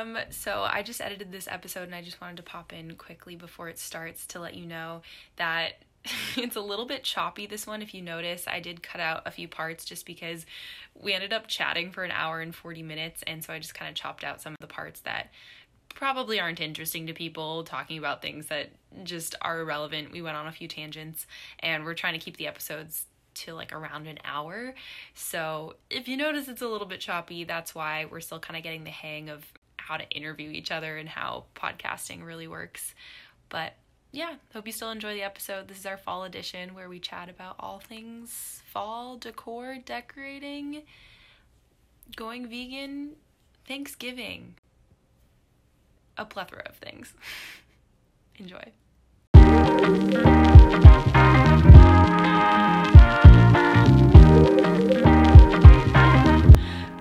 Um, so I just edited this episode and I just wanted to pop in quickly before it starts to let you know that it's a little bit choppy this one if you notice. I did cut out a few parts just because we ended up chatting for an hour and 40 minutes and so I just kind of chopped out some of the parts that probably aren't interesting to people talking about things that just are irrelevant. We went on a few tangents and we're trying to keep the episodes to like around an hour. So if you notice it's a little bit choppy, that's why we're still kind of getting the hang of how to interview each other and how podcasting really works. But yeah, hope you still enjoy the episode. This is our fall edition where we chat about all things fall, decor, decorating, going vegan, Thanksgiving, a plethora of things. enjoy.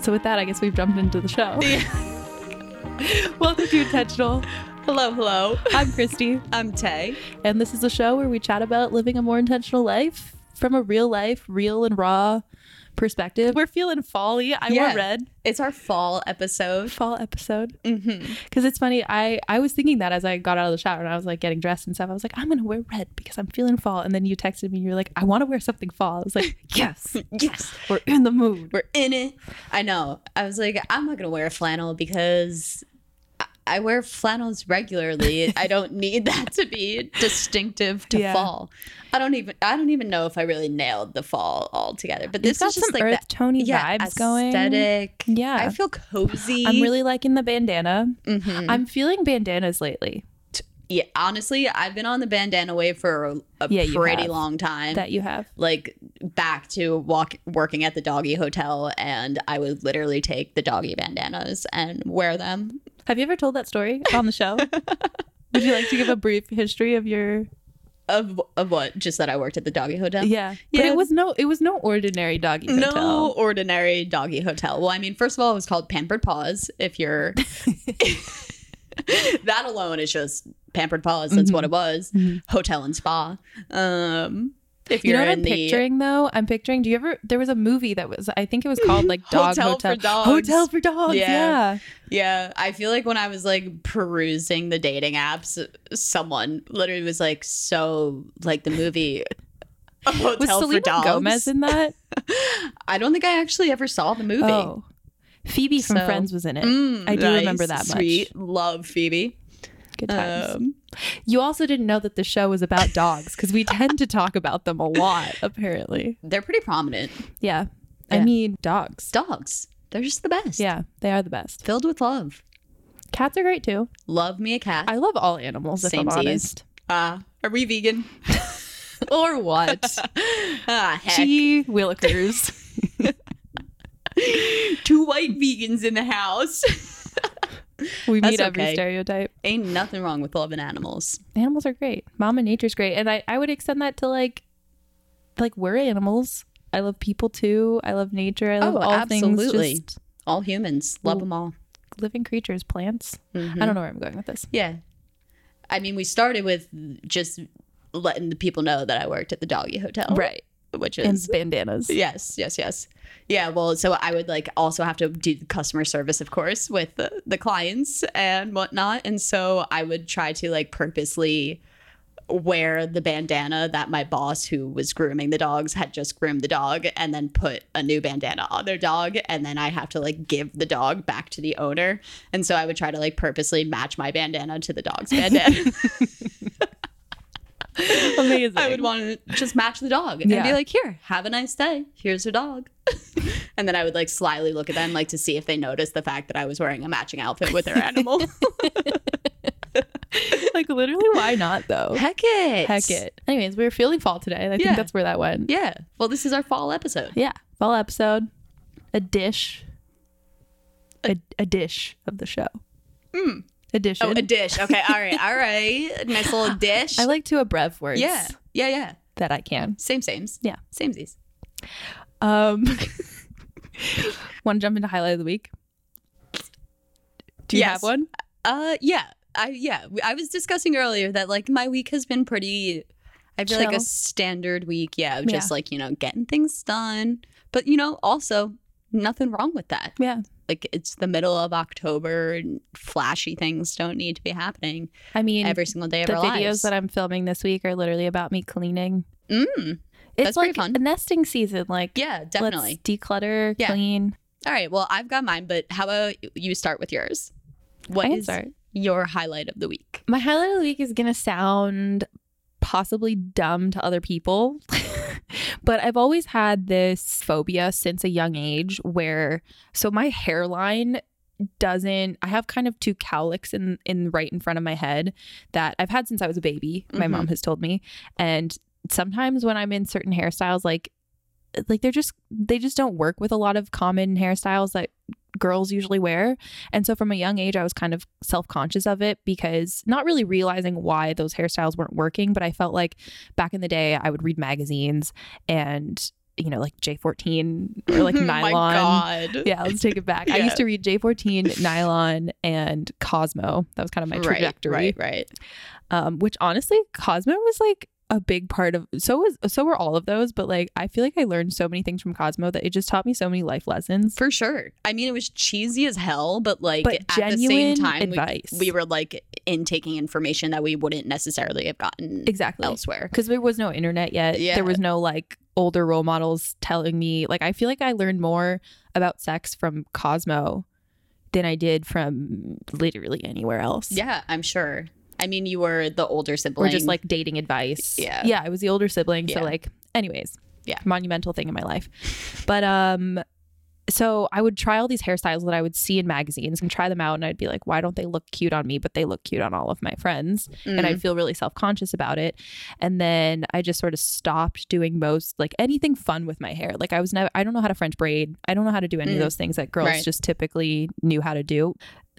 So with that, I guess we've jumped into the show. Welcome to Intentional. Hello, hello. I'm Christy, I'm Tay. and this is a show where we chat about living a more intentional life from a real life, real and raw perspective. We're feeling folly. I Yeah. wore red It's our fall episode. fall episode Mm-hmm. because it's funny. I I was thinking that as I got out of the shower and I was like getting dressed and stuff. I was like, I'm gonna wear red because I'm feeling fall. And then you texted me. You're like, I want to wear something fall. I was like, yes, Yes, we're in the mood. we're in it. I know. I was like, I'm not gonna wear a flannel because I- wear flannels regularly. I don't need that to be distinctive to Yeah. fall. I don't even. I don't even know if I really nailed the fall altogether. But this is just some like earth tony yeah, vibes going. aesthetic. Yeah. I feel cozy. I'm really liking the bandana. Mhm. I'm feeling bandanas lately. yeah. Honestly, I've been on the bandana wave for a, a Yeah, pretty long time. That you have. like back to walk working at the doggy hotel and I would literally take the doggy bandanas and wear them. Have you ever told that story on the show? Would you like to give a brief history of your? Of of what? Just that I worked at the doggy hotel? Yeah, but Yeah. it was no, it was no ordinary doggy hotel. No ordinary doggy hotel. Well, I mean, first of all, it was called Pampered Paws. If you're that alone is just Pampered Paws. That's what it was. Hotel and spa. Um, if You you're know what I'm the picturing though? I'm picturing. Do you ever? There was a movie that was. I think it was called like Dog Hotel Hotel. for Dogs. Hotel for dogs. Yeah. Yeah. Yeah, I feel like when I was like perusing the dating apps, someone literally was like, "So, like the movie Hotel Was for Selena Dogs." Gomez in that? I don't think I actually ever saw the movie. Oh, Phoebe from So- Friends was in it. Mm, I do nice, remember that much. Sweet, love Phoebe. Good times. Um, you also didn't know that the show was about dogs because we tend to talk about them a lot. Apparently, they're pretty prominent. yeah. I mean, dogs. Dogs, they're just the best. Yeah, they are the best. filled with love. Cats are great too. Love me a cat. I love all animals. If I'm honest. Ah, are we vegan? Or what? ah, heck. Gee willikers. Two white vegans in the house. We That's meet every okay. stereotype. Ain't nothing wrong with loving animals. Animals are great. Mama nature's great. And I, I would extend that to like like we're animals. I love people too. I love nature. I love Oh, all absolutely. things. Just All humans love them all. living creatures, plants. Mm-hmm. I don't know where I'm going with this. Yeah. I mean, we started with just letting the people know that I worked at the doggy hotel. Right. Which And is bandanas. yes, yes, yes. Yeah, well, so I would like also have to do customer service, of course, with the, the clients and whatnot. And so I would try to like purposely wear the bandana that my boss who was grooming the dogs had just groomed the dog and then put a new bandana on their dog and then I have to like give the dog back to the owner. And so I would try to like purposely match my bandana to the dog's bandana. Amazing. I would want to just match the dog and Yeah. be like, "Here, have a nice day. Here's your dog." and then I would like slyly look at them, like to see if they noticed the fact that I was wearing a matching outfit with their animal. like literally, why not though? Heck it! Heck it. Anyways, we were feeling fall today. I think that's where that went. Yeah. Well, this is our fall episode. Yeah. Fall episode. A dish. A, a dish of the show. Mm. Edition. Oh, a dish. Okay. All right. All right. Nice little dish. I like to abrev words. Yeah. Yeah. Yeah. That I can. Same. Sames. Yeah. Samesies. Um, want to jump into highlight of the week? Do you Yes. have one? Uh. Yeah. I. Yeah. I was discussing earlier that like my week has been pretty. I feel like a standard week. Yeah. Just Yeah. like you know getting things done, but you know also nothing wrong with that. Yeah. Like it's the middle of October and flashy things don't need to be happening I mean, every single day of the our videos lives. that I'm filming this week are literally about me cleaning. mm, It's like fun. a nesting season. Like, yeah, definitely. let's declutter, Yeah. clean. All right. Well, I've got mine, but how about you start with yours? What is start. your highlight of the week? My highlight of the week is going to sound possibly dumb to other people, but I've always had this phobia since a young age where, so my hairline doesn't i have kind of two cowlicks in in right in front of my head that i've had since i was a baby my Mhm. mom has told me and sometimes when i'm in certain hairstyles like like they're just they just don't work with a lot of common hairstyles that girls usually wear and so from a young age i was kind of self-conscious of it because not really realizing why those hairstyles weren't working but i felt like back in the day i would read magazines and you know like j14 or like Oh nylon My God. yeah, let's take it back. I used to read J14, Nylon, and Cosmo. That was kind of my trajectory. Right, right, right. Um, which honestly, Cosmo was like a big part of. So was so were all of those. But like, I feel like I learned so many things from Cosmo that it just taught me so many life lessons. For sure. I mean, it was cheesy as hell, but like But at the same time, we- advice. We, were like intaking information that we wouldn't necessarily have gotten exactly elsewhere. because there was no internet yet. Yeah. There was no like older role models telling me. Like, I feel like I learned more about sex from Cosmo than I did from literally anywhere else. Yeah, I'm sure. I mean, you were the older sibling. or just like dating advice. Yeah. Yeah, I was the older sibling. Yeah. So like anyways. Yeah. Monumental thing in my life. But um so I would try all these hairstyles that I would see in magazines and try them out and I'd be like, why don't they look cute on me? But they look cute on all of my friends. And Mm. I'd feel really self-conscious about it. And then I just sort of stopped doing most like anything fun with my hair. Like I was never I don't know how to French braid. I don't know how to do any Mm. of those things that girls Right. just typically knew how to do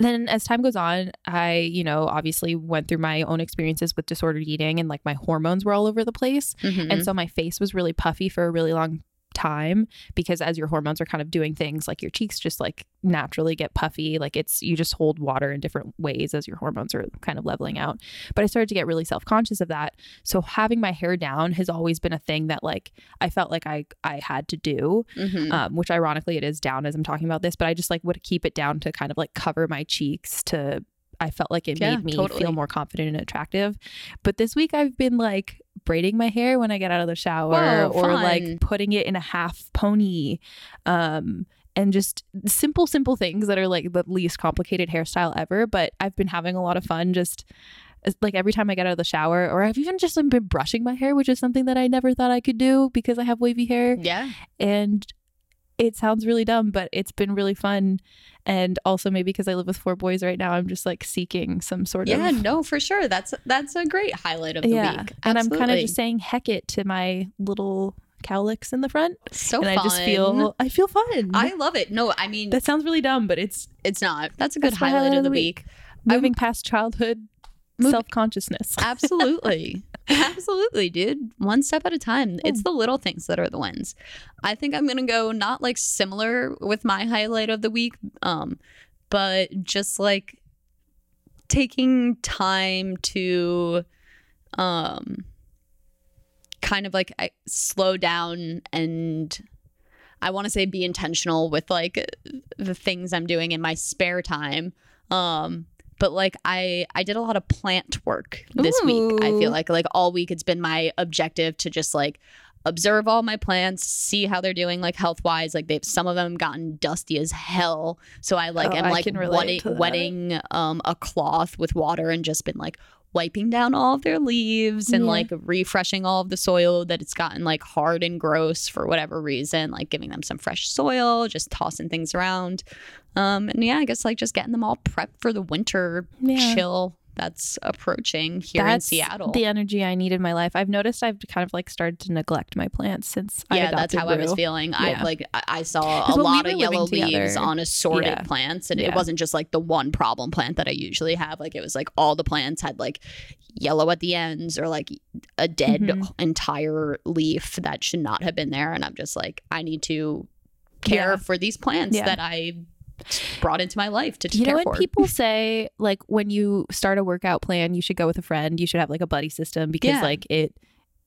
then as time goes on i you know obviously went through my own experiences with disordered eating and like my hormones were all over the place Mhm. and so my face was really puffy for a really long time because as your hormones are kind of doing things like your cheeks just like naturally get puffy like it's you just hold water in different ways as your hormones are kind of leveling out but i started to get really self-conscious of that so having my hair down has always been a thing that like i felt like i i had to do Mhm. um, which ironically it is down as I'm talking about this, but I just like would keep it down to kind of like cover my cheeks to. I felt like it Yeah, made me totally. feel more confident and attractive. But this week I've been like braiding my hair when I get out of the shower Whoa, or fun. like putting it in a half pony. Um, and just simple, simple things that are like the least complicated hairstyle ever. But I've been having a lot of fun just like every time I get out of the shower, or I've even just been brushing my hair, which is something that I never thought I could do because I have wavy hair yeah. and it sounds really dumb but it's been really fun and also maybe because i live with four boys right now i'm just like seeking some sort Yeah, of Yeah, no, for sure. That's that's a great highlight of the yeah week. and i'm kind of just saying heck it to my little cowlicks in the front so and fun. i just feel i feel fun I love it. No, I mean that sounds really dumb but it's it's not. That's a good That's my highlight of the week. moving past childhood Move- self-consciousness Absolutely. Absolutely, dude. One step at a time. It's the little things that are the wins. I think I'm going to go not like similar with my highlight of the week, um, but just like taking time to um kind of like I, slow down and I want to say be intentional with like the things I'm doing in my spare time. Um but like I I did a lot of plant work this week. I feel like like all week it's been my objective to just like observe all my plants, see how they're doing like health wise. Like they've some of them gotten dusty as hell. So I like Oh, am like wetting, wetting um a cloth with water and just been like wiping down all of their leaves and Yeah. like refreshing all of the soil that it's gotten like hard and gross for whatever reason, like giving them some fresh soil, just tossing things around. Um and yeah, I guess like just getting them all prepped for the winter Yeah. chill that's approaching here that's in Seattle. the energy i need in my life i've noticed i've kind of like started to neglect my plants since I yeah, that's how I was feeling. I like I- saw a when we lot of yellow together- leaves on assorted Yeah. plants, and Yeah. it wasn't just like the one problem plant that I usually have. Like it was like all the plants had like yellow at the ends or like a dead Mhm. entire leaf that should not have been there. And I'm just like, I need to care Yeah. for these plants Yeah. that I brought into my life to you know when people say like when you start a workout plan you should go with a friend you should have like a buddy system because Yeah. like it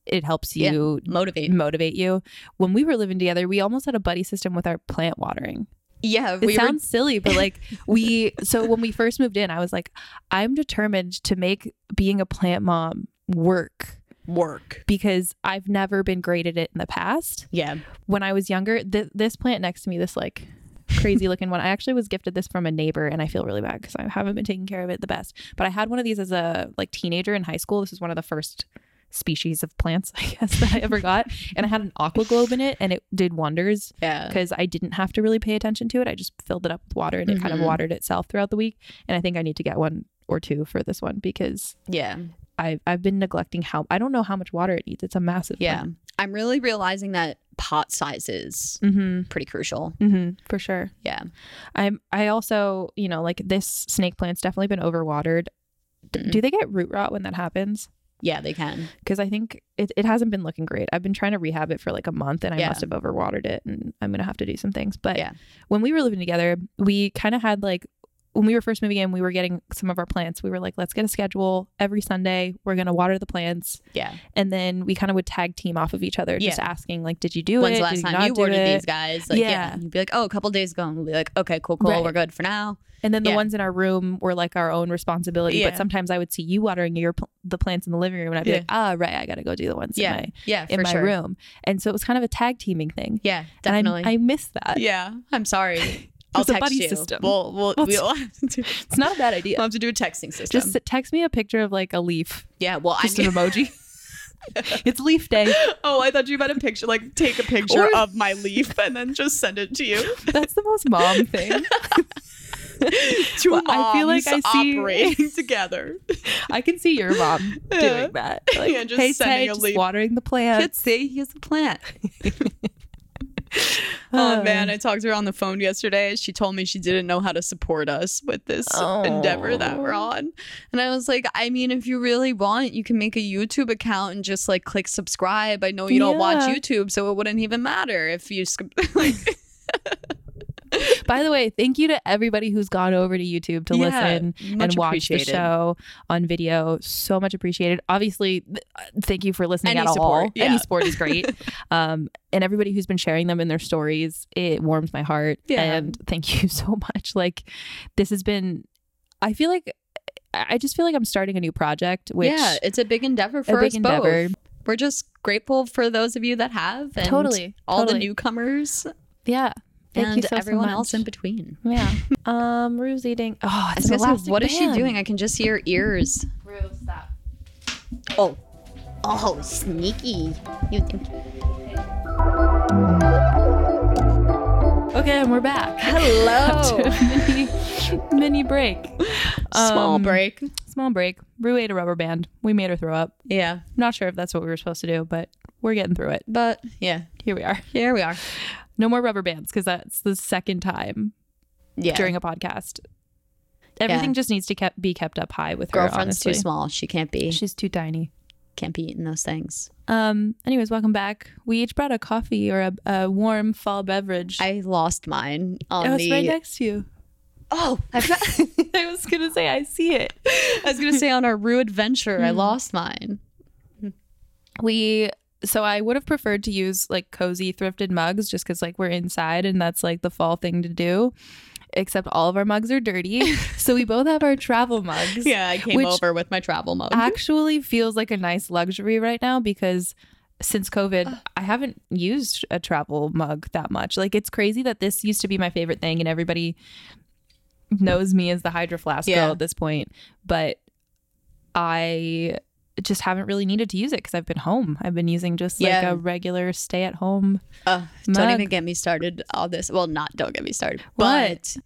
it helps Yeah. you Motivate. motivate you when we were living together we almost had a buddy system with our plant watering Yeah, It we were sounds silly, but like we so when we first moved in, I was like, I'm determined to make being a plant mom work work. because I've never been great at it in the past. Yeah. When I was younger, th- this plant next to me, this like crazy looking one, I actually was gifted this from a neighbor, and I feel really bad because I haven't been taking care of it the best. But I had one of these as a like teenager in high school. This is one of the first species of plants, I guess, that I ever got, and I had an aqua globe in it, and it did wonders Yeah. because I didn't have to really pay attention to it. I just filled it up with water and it kind of Mhm. watered itself throughout the week. And I think I need to get one or two for this one because Yeah. I've I've been neglecting how I don't know how much water it needs. It's a massive Yeah. I'm really realizing that pot size is Mm-hmm. pretty crucial. Mm-hmm. For sure. Yeah. I'm I also, you know, like this snake plant's definitely been overwatered. D- Mm. Do they get root rot when that happens? Yeah, they can. Because I think it, it hasn't been looking great. I've been trying to rehab it for like a month and I Yeah. must have overwatered it and I'm gonna have to do some things. But Yeah. when we were living together, we kind of had like when we were first moving in, we were getting some of our plants. We were like, let's get a schedule every Sunday. We're gonna water the plants, Yeah. and then we kind of would tag team off of each other, just Yeah. asking like, did you do When's it? the last Did time you ordered it? these guys? Like, yeah. Yeah. You'd be like, oh, a couple days ago. And we'll be like, okay, cool, cool. Right. We're good for now. And then the Yeah. ones in our room were like our own responsibility. Yeah. But sometimes I would see you watering your the plants in the living room, and I'd be Yeah. like, ah, right, I gotta go do the ones in my Yeah, in my sure. room. And so it was kind of a tag teaming thing. Yeah, And definitely. I, I miss that. yeah, I'm sorry. I'll It's a text buddy you. system. We'll, we'll, We'll we'll, to It's not a bad idea. we'll have to do a texting system. Just text me a picture of like a leaf, yeah, well, just I an emoji. it's leaf day. Oh, I thought you meant a picture, like take a picture Or- of my leaf and then just send it to you. That's the most mom thing. Two Well, I feel like I see- operating together. I can see your mom doing that. Like, Yeah, just hey, sending Tay, a just leaf. watering the plants. Kids say he has a plant. Oh man, I talked to her on the phone yesterday. She told me she didn't know how to support us with this endeavor that we're Oh. on. And I was like, I mean, if you really want, you can make a YouTube account and just like click subscribe. I know you don't watch YouTube, so it wouldn't even matter if you like By the way, thank you to everybody who's gone over to YouTube to Yeah, listen and watch the show on video. So much appreciated. Obviously, th- uh, thank you for listening Any at support, all. yeah. Any support is great. um, and everybody who's been sharing them in their stories, it warms my heart. Yeah. And thank you so much. Like, this has been. I feel like. I just feel like I'm starting a new project, which yeah, it's a big endeavor a for big us endeavor. both. We're just grateful for those of you that have, and Totally, all totally. the newcomers, Yeah. Thank and you so, so everyone else in between. Yeah. um, Rue's eating. Oh, it's was an gonna say, elastic what is she doing? I can just see her ears. Rue, stop. Oh, oh, sneaky! You think? Okay, and we're back. Hello. After a mini, mini break. Small Um, break. Small break. Rue ate a rubber band. We made her throw up. Yeah, Not sure if that's what we were supposed to do, but we're getting through it. but yeah, Here we are. here we are. No more rubber bands because that's the second time Yeah, during a podcast. Everything just needs to kept, be kept up high with her. girlfriend's too small. She can't be. She's too tiny. can't be eating those things. Um. Anyways, welcome back. We each brought a coffee or a, a warm fall beverage. I lost mine on oh, it's the. right next to you. oh, I, forgot- I was gonna say I see it. I was gonna say on our Rue adventure, Hmm. I lost mine. we so I would have preferred to use like cozy thrifted mugs just because like we're inside and that's like the fall thing to do. Except all of our mugs are dirty. so we both have our travel mugs. Yeah, I came over with my travel mug. Actually feels like a nice luxury right now because since COVID, I haven't used a travel mug that much. Like it's crazy that this used to be my favorite thing and everybody knows me as the Hydro Flask Yeah. girl at this point. But I just haven't really needed to use it because I've been home. I've been using just like Yeah. a regular stay at home. Uh, don't even get me started all this. Well, not don't get me started. What? But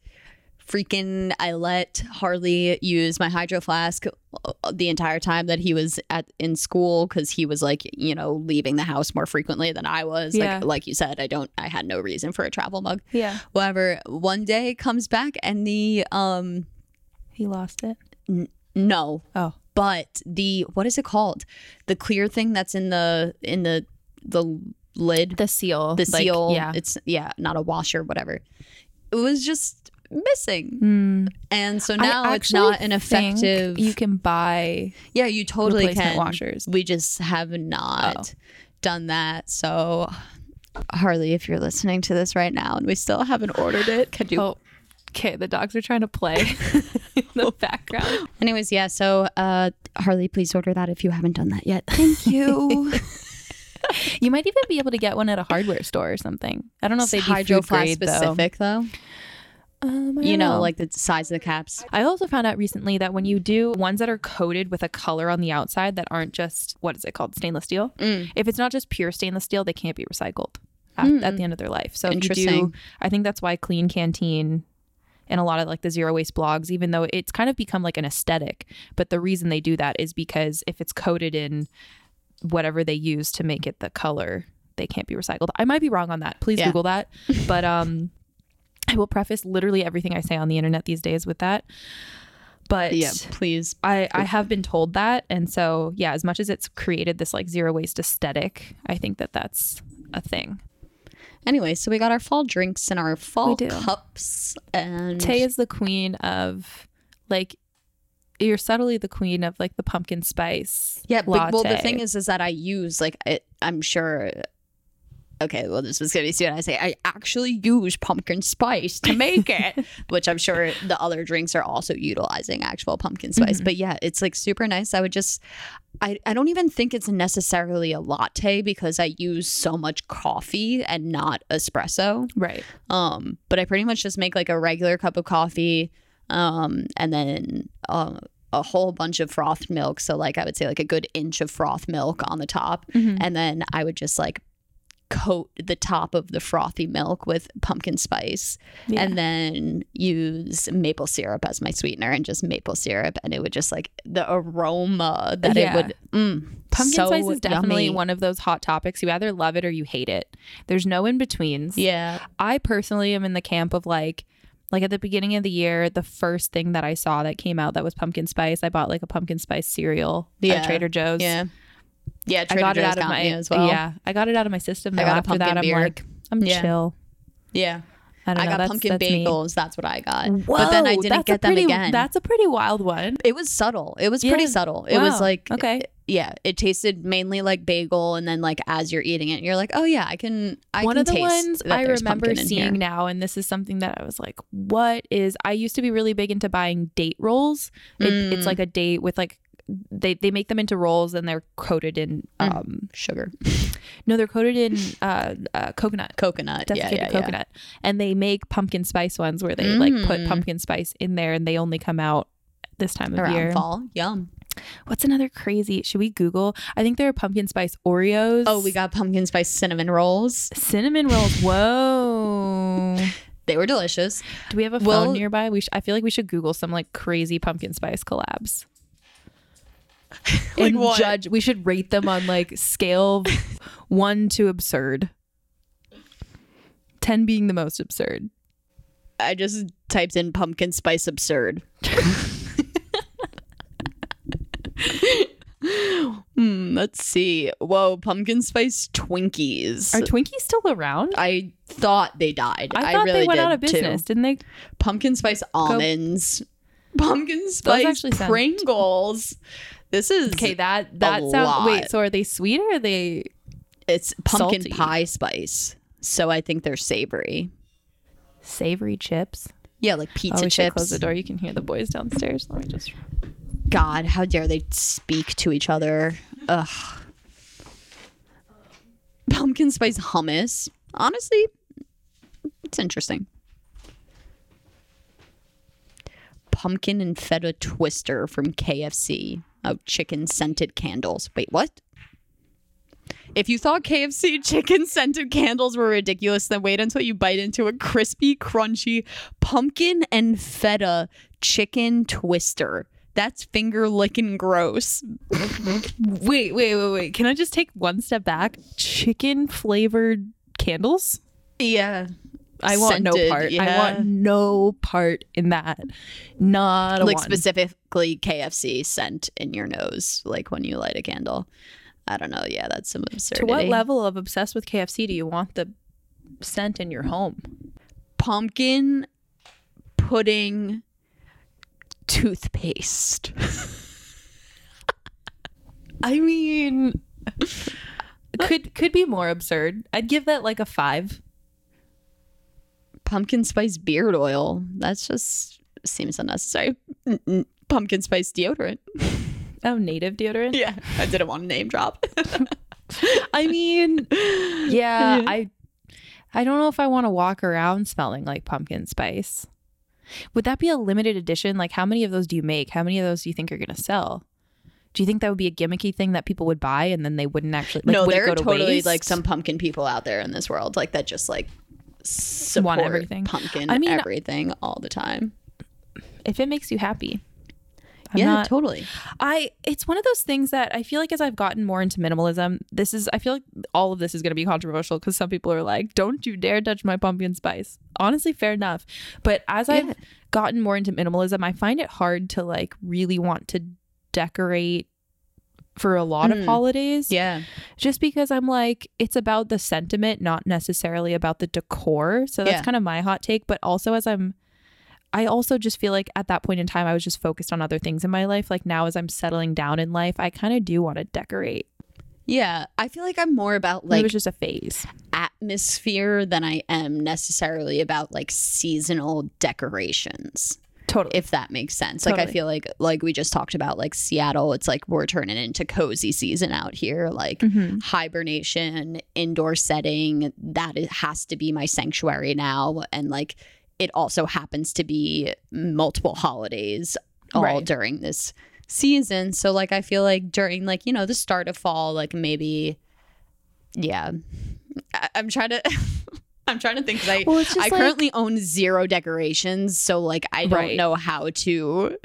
freaking, I let Harley use my hydro flask uh, the entire time that he was at in school because he was like, you know, leaving the house more frequently than I was. Yeah. Like, like you said, I don't. I had no reason for a travel mug. Yeah. Whatever. One day comes back and the um He lost it. no, Oh. But the what is it called? The clear thing that's in the in the the lid. The seal. the like, seal. Yeah. It's yeah, not a washer, whatever. It was just missing. Mm. And so now it's not an effective You can buy Yeah, you totally can. washers. We just have not Oh. done that. So Harley, if you're listening to this right now and we still haven't ordered it, could you? Oh, okay. The dogs are trying to play in the background. Anyways, yeah. So, uh, Harley, please order that if you haven't done that yet. Thank you. You might even be able to get one at a hardware store or something. I don't know if they do Hydro grade though. specific though. Um, You don't know, like the size of the caps. I also found out recently that when you do ones that are coated with a color on the outside that aren't just what is it called stainless steel, Mm. if it's not just pure stainless steel, they can't be recycled at, at the end of their life. So if you do, Interesting. I think that's why Klean Kanteen and a lot of like the zero waste blogs, even though it's kind of become like an aesthetic, but the reason they do that is because if it's coated in whatever they use to make it the color, they can't be recycled. I might be wrong on that. Please Yeah. Google that. But um I will preface literally everything I say on the internet these days with that. But Yeah, please. I, I have been told that. And so, yeah, as much as it's created this like zero waste aesthetic, I think that that's a thing. Anyway, so we got our fall drinks and our fall cups, and Tay is the queen of like, you're subtly the queen of like the pumpkin spice. yeah. But, well, the thing is, is that I use like it, I'm sure. Okay, well, this was gonna be soon. I say I actually use pumpkin spice to make it, which I'm sure the other drinks are also utilizing actual pumpkin spice. But yeah, it's like super nice. I would just, I, I don't even think it's necessarily a latte because I use so much coffee and not espresso. Right. Um, but I pretty much just make like a regular cup of coffee, um, and then uh, a whole bunch of frothed milk. So like I would say like a good inch of froth milk on the top, Mm-hmm. and then I would just like coat the top of the frothy milk with pumpkin spice Yeah. and then use maple syrup as my sweetener and just maple syrup and it would just like the aroma that Yeah. it would mm, Pumpkin so spice is definitely yummy. one of those hot topics. You either love it or you hate it. There's no in betweens. yeah I personally am in the camp of like like at the beginning of the year, the first thing that I saw that came out that was pumpkin spice, I bought like a pumpkin spice cereal Yeah. at Trader Joe's. yeah yeah I Trader got it out of my me as well Yeah, I got it out of my system. I got After that, pumpkin I'm like, I'm Yeah. chill. yeah I don't I know. got that's, pumpkin that's me. bagels. That's what I got. Whoa, but then I didn't get them pretty- again. That's a pretty wild one. it was subtle. It was pretty subtle. It was like Okay. yeah, it tasted mainly like bagel, and then like as you're eating it, you're like, oh yeah, I can. I one can of the ones I remember seeing now, and this is something that I was like, what is? I used to be really big into buying date rolls. It, It's Mm. like a date with like. They, they make them into rolls and they're coated in Mm. um sugar, no they're coated in uh, uh coconut coconut. Yeah, yeah, yeah. coconut and they make pumpkin spice ones where they like put Mm. pumpkin spice in there and they only come out this time of Around year fall, yum. what's another crazy should we google i think there are pumpkin spice oreos Oh, we got pumpkin spice cinnamon rolls. cinnamon rolls whoa They were delicious. do we have a phone Well- nearby we sh- i feel like we should google some like crazy pumpkin spice collabs Like and what? judge we should rate them on like scale one to absurd 10 being the most absurd I just typed in pumpkin spice absurd. hmm, let's see. Whoa, pumpkin spice Twinkies. are twinkies still around I thought they died. I thought really they went did out of business, Too. didn't they? Pumpkin spice almonds. Pumpkin spice actually sound- Pringles. This is Okay, that that sounds. lot. Wait, so are they sweet or are they it's pumpkin salty. pie spice. So I think they're savory. savory chips? Yeah, like Oh, pizza we should close the door. You can hear the boys downstairs. Let me just. God, how dare they speak to each other? Ugh. Pumpkin spice hummus. Honestly, it's interesting. Pumpkin and feta twister from KFC. Oh, chicken scented candles. Wait, what? If you thought KFC chicken scented candles were ridiculous, then wait until you bite into a crispy, crunchy pumpkin and feta chicken twister. That's finger licking gross. Wait, wait, wait, wait. Can I just take one step back? Chicken flavored candles? Yeah. I want no Scented, part. I want no part in that. Not a Like one. specifically KFC scent in your nose, like when you light a candle. I don't know. Yeah, that's some absurd. to what level of obsessed with KFC do you want the scent in your home? Pumpkin pudding toothpaste. I mean, could could be more absurd. I'd give that like a five. Pumpkin spice beard oil. That's just seems unnecessary. Mm-mm. Pumpkin spice deodorant. Oh, native deodorant. Yeah, I didn't want to name drop. I mean, yeah, I I don't know if I want to walk around smelling like pumpkin spice. Would that be a limited edition? Like how many of those do you make? How many of those do you think are going to sell? Do you think that would be a gimmicky thing that people would buy and then they wouldn't actually like no, would there are to totally waste? like some pumpkin people out there in this world, like that just like support everything. pumpkin, I mean- everything all the time. if it makes you happy. I'm yeah, not- totally. I it's one of those things that I feel like as I've gotten more into minimalism, this is I feel like all of this is going to be controversial because some people are like, "Don't you dare touch my pumpkin spice." Honestly, fair enough. But as Yeah. I've gotten more into minimalism, I find it hard to like really want to decorate for a lot of Mm. holidays Yeah, just because I'm like it's about the sentiment, not necessarily about the decor. So that's Yeah. kind of my hot take. But also as I'm I also just feel like at that point in time I was just focused on other things in my life. Like now as I'm settling down in life, I kind of do want to decorate. yeah. I feel like I'm more about Like, it was just a phase. atmosphere than I am necessarily about like seasonal decorations. Totally. if that makes sense. Like I feel like like we just talked about like Seattle, it's like we're turning into cozy season out here. Like Mhm. hibernation, indoor setting, that it has to be my sanctuary now. And like it also happens to be multiple holidays all Right. during this season. So like I feel like during like, you know, the start of fall, like maybe yeah. I- I'm trying to I'm trying to think 'cause I Well, I like- currently own zero decorations, so like I don't Right. know how to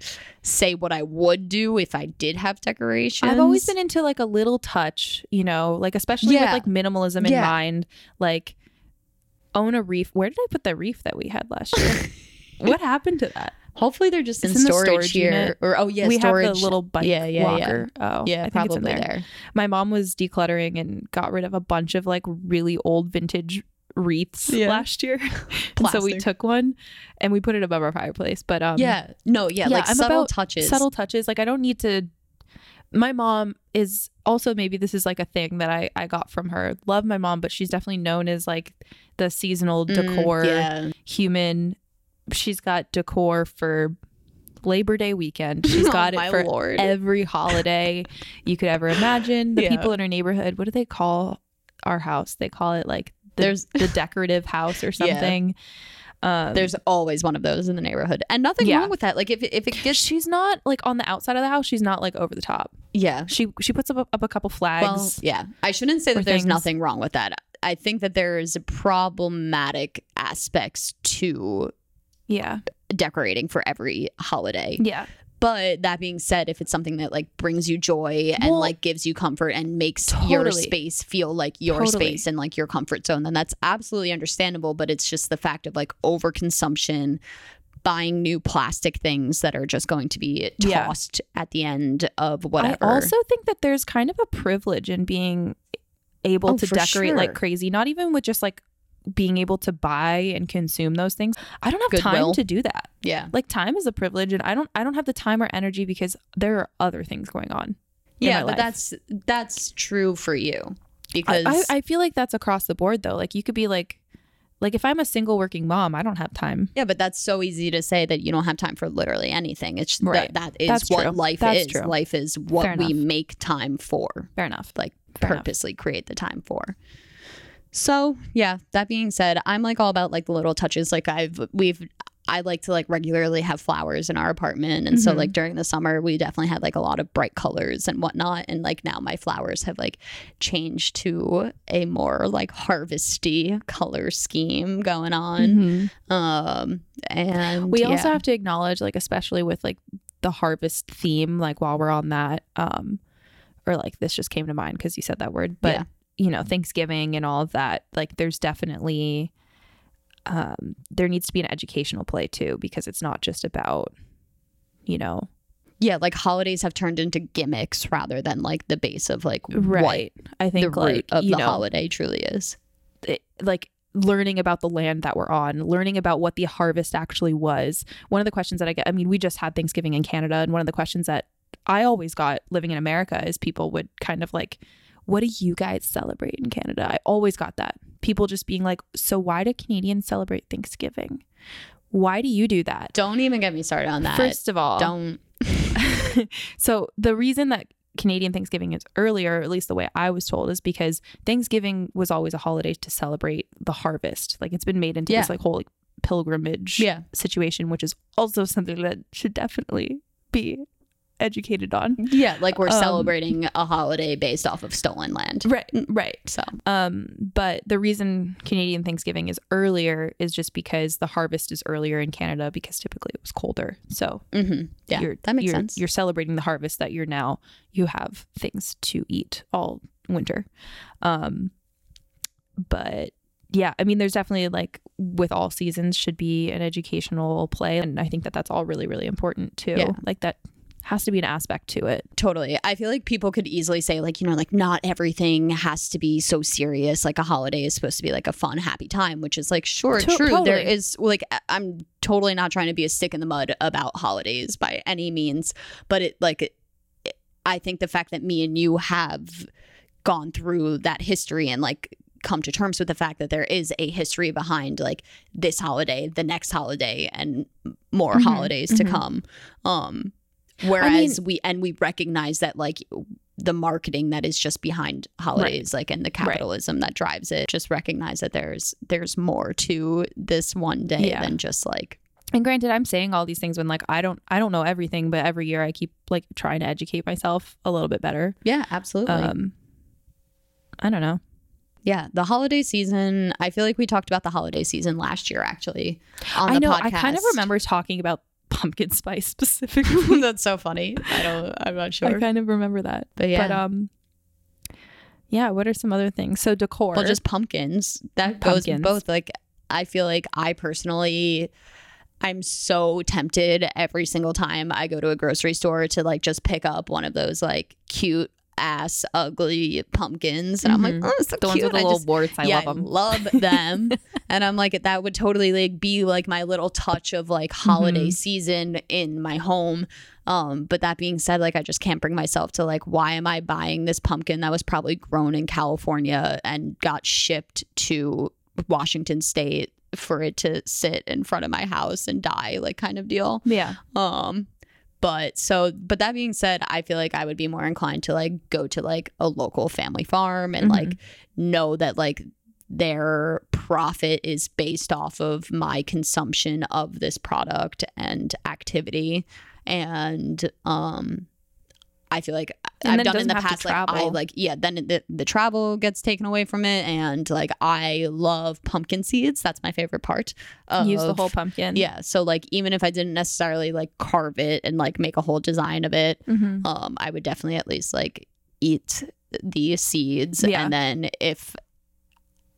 say what I would do if I did have decorations. I've always been into like a little touch, you know, like especially with like minimalism in Yeah. mind, like own a reef. Where did I put the reef that we had last year? what happened to that? Hopefully they're just in It's in the storage, storage here, unit. or oh yeah, we storage. have the little bike Yeah, yeah, yeah. Oh, yeah, I think probably there. there. my mom was decluttering and got rid of a bunch of like really old vintage wreaths Yeah. last year. so we took one and we put it above our fireplace. But um yeah, no, yeah, yeah, like I'm subtle touches. subtle touches. Like I don't need to my mom is also maybe this is like a thing that I, I got from her. Love my mom, but she's definitely known as like the seasonal Mm, decor yeah, human. She's got decor for Labor Day weekend. She's got my it for Lord. every holiday you could ever imagine. The Yeah. people in her neighborhood, what do they call our house? They call it like the, There's- the decorative house or Yeah. something. Um, There's always one of those in the neighborhood, and nothing Yeah. wrong with that. Like if if it gets she's not like on the outside of the house. She's not like over the top. yeah, She she puts up, up a couple flags. Well, yeah, I shouldn't say that there's things. nothing wrong with that. I think that there's problematic aspects to yeah, decorating for every holiday. yeah, But that being said, if it's something that like brings you joy and Well, like gives you comfort and makes your space feel like your Totally. space and like your comfort zone, then that's absolutely understandable. But it's just the fact of like overconsumption, buying new plastic things that are just going to be Yeah. tossed at the end of whatever. I also think that there's kind of a privilege in being able Oh, to decorate like crazy, not even with just like being able to buy and consume those things. I don't have Goodwill. time to do that. yeah. Like time is a privilege and I don't I don't have the time or energy because there are other things going on. Yeah, but life. that's that's true for you because I, I, I feel like that's across the board though. Like you could be like like if I'm a single working mom, I don't have time. yeah, but that's so easy to say that you don't have time for literally anything. It's Right. that, that is That's what true. life That's is. true. Life is what Fair we enough. make time for, Fair enough. like Fair enough. purposely create the time for. So yeah, that being said, I'm like all about like the little touches. Like I've we've I like to like regularly have flowers in our apartment, and so Mhm. like during the summer we definitely had like a lot of bright colors and whatnot. And like now my flowers have like changed to a more like harvesty color scheme going on. Mhm. Um, and We yeah. also have to acknowledge, like, especially with like the harvest theme, like while we're on that, um, or like this just came to mind because you said that word, but Yeah. You know, Thanksgiving and all of that, like, there's definitely, um, there needs to be an educational play too because it's not just about, you know, yeah, like holidays have turned into gimmicks rather than like the base of like right. I what the think root like of the know, holiday truly is. it, like learning about the land that we're on, learning about what the harvest actually was. One of the questions that I get, I mean, we just had Thanksgiving in Canada, and one of the questions that I always got living in America is people would kind of like, what do you guys celebrate in Canada? I always got that. People just being like, so why do Canadians celebrate Thanksgiving? Why do you do that? Don't even get me started on that. First of all, don't. so the reason that Canadian Thanksgiving is earlier, at least the way I was told, is because Thanksgiving was always a holiday to celebrate the harvest. Like it's been made into Yeah. this like whole like, pilgrimage Yeah. situation, which is also something that should definitely be educated on. Yeah, like we're Um, celebrating a holiday based off of stolen land. Right, right. So Um, but the reason Canadian Thanksgiving is earlier is just because the harvest is earlier in Canada because typically it was colder. So mhm. yeah, you're, that makes you're, sense. You're celebrating the harvest that you're now you have things to eat all winter. Um, but yeah, I mean, there's definitely like with all seasons should be an educational play, and I think that that's all really really important too. Yeah. Like that has to be an aspect to it. Totally. I feel like people could easily say, like, you know, like not everything has to be so serious. Like a holiday is supposed to be like a fun, happy time, which is like, sure, To- true. There totally. is like, I'm totally not trying to be a stick in the mud about holidays by any means, but it like, it, I think the fact that me and you have gone through that history and like come to terms with the fact that there is a history behind like this holiday, the next holiday, and more Mhm, holidays to mhm. come. Um, whereas we and we recognize that like the marketing that is just behind holidays like and the capitalism that drives it just recognize that there's there's more to this one day Yeah. than just like And granted, I'm saying all these things when like I don't I don't know everything, but every year I keep like trying to educate myself a little bit better. yeah absolutely Um, I don't know. yeah the holiday season i feel like we talked about the holiday season last year actually on I the know. podcast I kind of remember talking about pumpkin spice specifically. that's so funny i don't i'm not sure. I kind of remember that. but yeah But um, yeah. What are some other things? So decor. well just pumpkins that goes both like i feel like i personally i'm so tempted every single time i go to a grocery store to like just pick up one of those like cute ass ugly pumpkins and i'm like Mhm. oh it's so the ones with the I little just- warts. I yeah, love them. love them. and I'm like, that would totally like be like my little touch of like holiday Mhm. season in my home. Um, but that being said, like I just can't bring myself to like, why am I buying this pumpkin that was probably grown in California and got shipped to Washington State for it to sit in front of my house and die, like kind of deal. Yeah. Um, but so, but that being said, I feel like I would be more inclined to like go to like a local family farm and Mhm. like know that like their profit is based off of my consumption of this product and activity. And um, I feel like And I've done in the past, like I like yeah, then the the travel gets taken away from it, and like I love pumpkin seeds. That's my favorite part. Of, Use the whole pumpkin. yeah. So like even if I didn't necessarily like carve it and like make a whole design of it, Mhm. um, I would definitely at least like eat the seeds. Yeah. And then if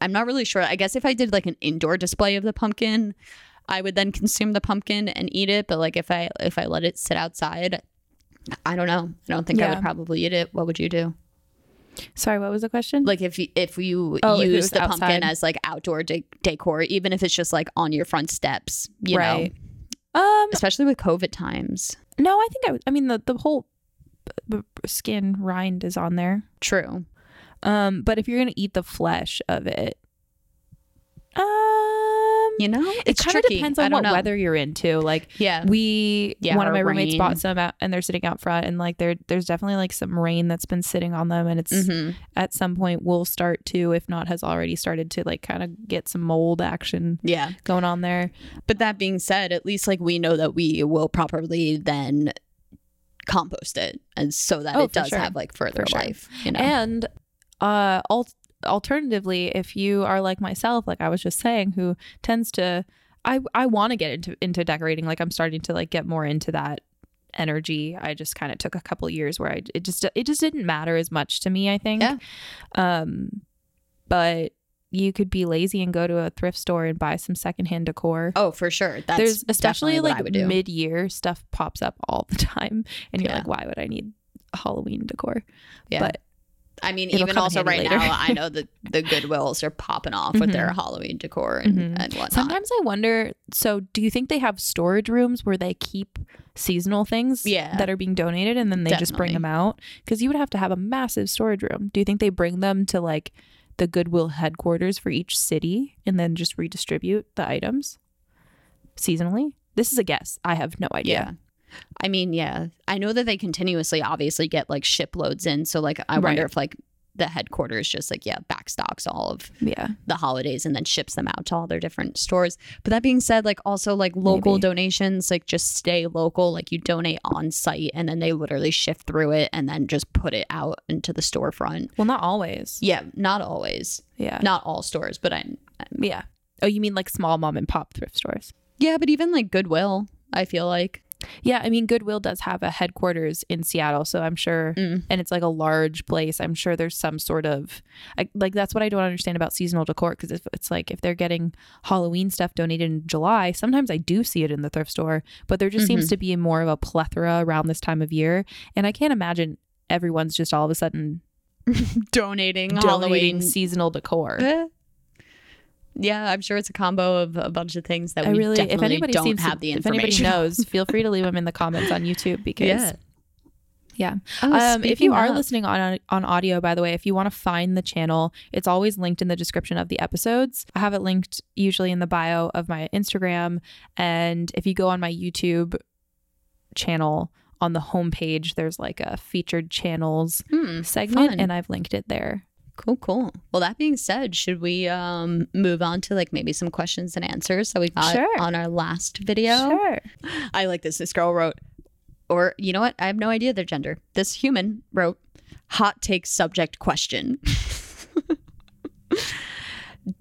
I'm not really sure, I guess if I did like an indoor display of the pumpkin, I would then consume the pumpkin and eat it. But like if I if I let it sit outside, I don't know. I don't think I would probably eat it. What would you do? Sorry, what was the question? Like if you, if you Oh, use was the pumpkin as like outdoor de- decor, even if it's just like on your front steps, you right. know, Um. especially with COVID times. No, I think I. would- I mean, the the whole b- b- skin rind is on there. True. Um. But if you're gonna eat the flesh of it, um, You know, it it's kind of depends on what know. weather you're into. Like Yeah. we, Yeah, one of my roommates bought some out, and they're sitting out front, and like there, there's definitely like some rain that's been sitting on them, and it's hmm at some point will start to, if not has already started to, like kind of get some mold action Yeah. going on there. But that being said, at least like we know that we will properly then compost it and so that Oh, it does sure. have like further For sure. life, you know. And uh al- alternatively, if you are like myself, like I was just saying, who tends to I I want to get into into decorating, like I'm starting to like get more into that energy. I just kind of took a couple years where I it just it just didn't matter as much to me, I think. Yeah. Um but you could be lazy and go to a thrift store and buy some secondhand decor. oh, for sure. That's There's especially definitely what I like would mid-year stuff pops up all the time and you're Yeah. like why would I need Halloween decor? Yeah. But I mean, It'll even also right later. now, I know that the Goodwills are popping off with their Halloween decor and, Mhm. and whatnot. Sometimes I wonder. So, do you think they have storage rooms where they keep seasonal things Yeah. that are being donated, and then they just bring them out? Because you would have to have a massive storage room. Do you think they bring them to like the Goodwill headquarters for each city, and then just redistribute the items seasonally? This is a guess. I have no yeah. I mean, yeah. I know that they continuously obviously get like shiploads in. So, like, I wonder Right. if like the headquarters just like, yeah, backstocks all of Yeah. the holidays and then ships them out to all their different stores. But that being said, like also like local Maybe. donations, like just stay local. Like you donate on site and then they literally shift through it and then just put it out into the storefront. Well, not always. Yeah, not always. Yeah. Not all stores, but I'm Yeah. Oh, you mean like small mom and pop thrift stores? yeah, but even like Goodwill, I feel like. Yeah, I mean Goodwill does have a headquarters in Seattle, so I'm sure Mm. and it's like a large place. I'm sure there's some sort of I, like that's what I don't understand about seasonal decor because if it's like if they're getting Halloween stuff donated in July, sometimes I do see it in the thrift store, but there just Mm-hmm. seems to be more of a plethora around this time of year, and I can't imagine everyone's just all of a sudden Donating, donating Halloween. seasonal decor. Yeah, I'm sure it's a combo of a bunch of things that I we really, if definitely anybody don't seems have the if anybody knows, feel free to leave them in the comments on YouTube because Yeah. yeah. Oh, um, if you are of- listening on on audio, by the way, if you want to find the channel, it's always linked in the description of the episodes. I have it linked usually in the bio of my Instagram, and if you go on my YouTube channel on the homepage, there's like a featured channels Hmm, segment, fun. and I've linked it there. Cool, cool. Well, that being said, should we um move on to like maybe some questions and answers that we got Sure. on our last video? Sure. I like this. This girl wrote, or you know what? I have no idea their gender. This human wrote, hot take subject question.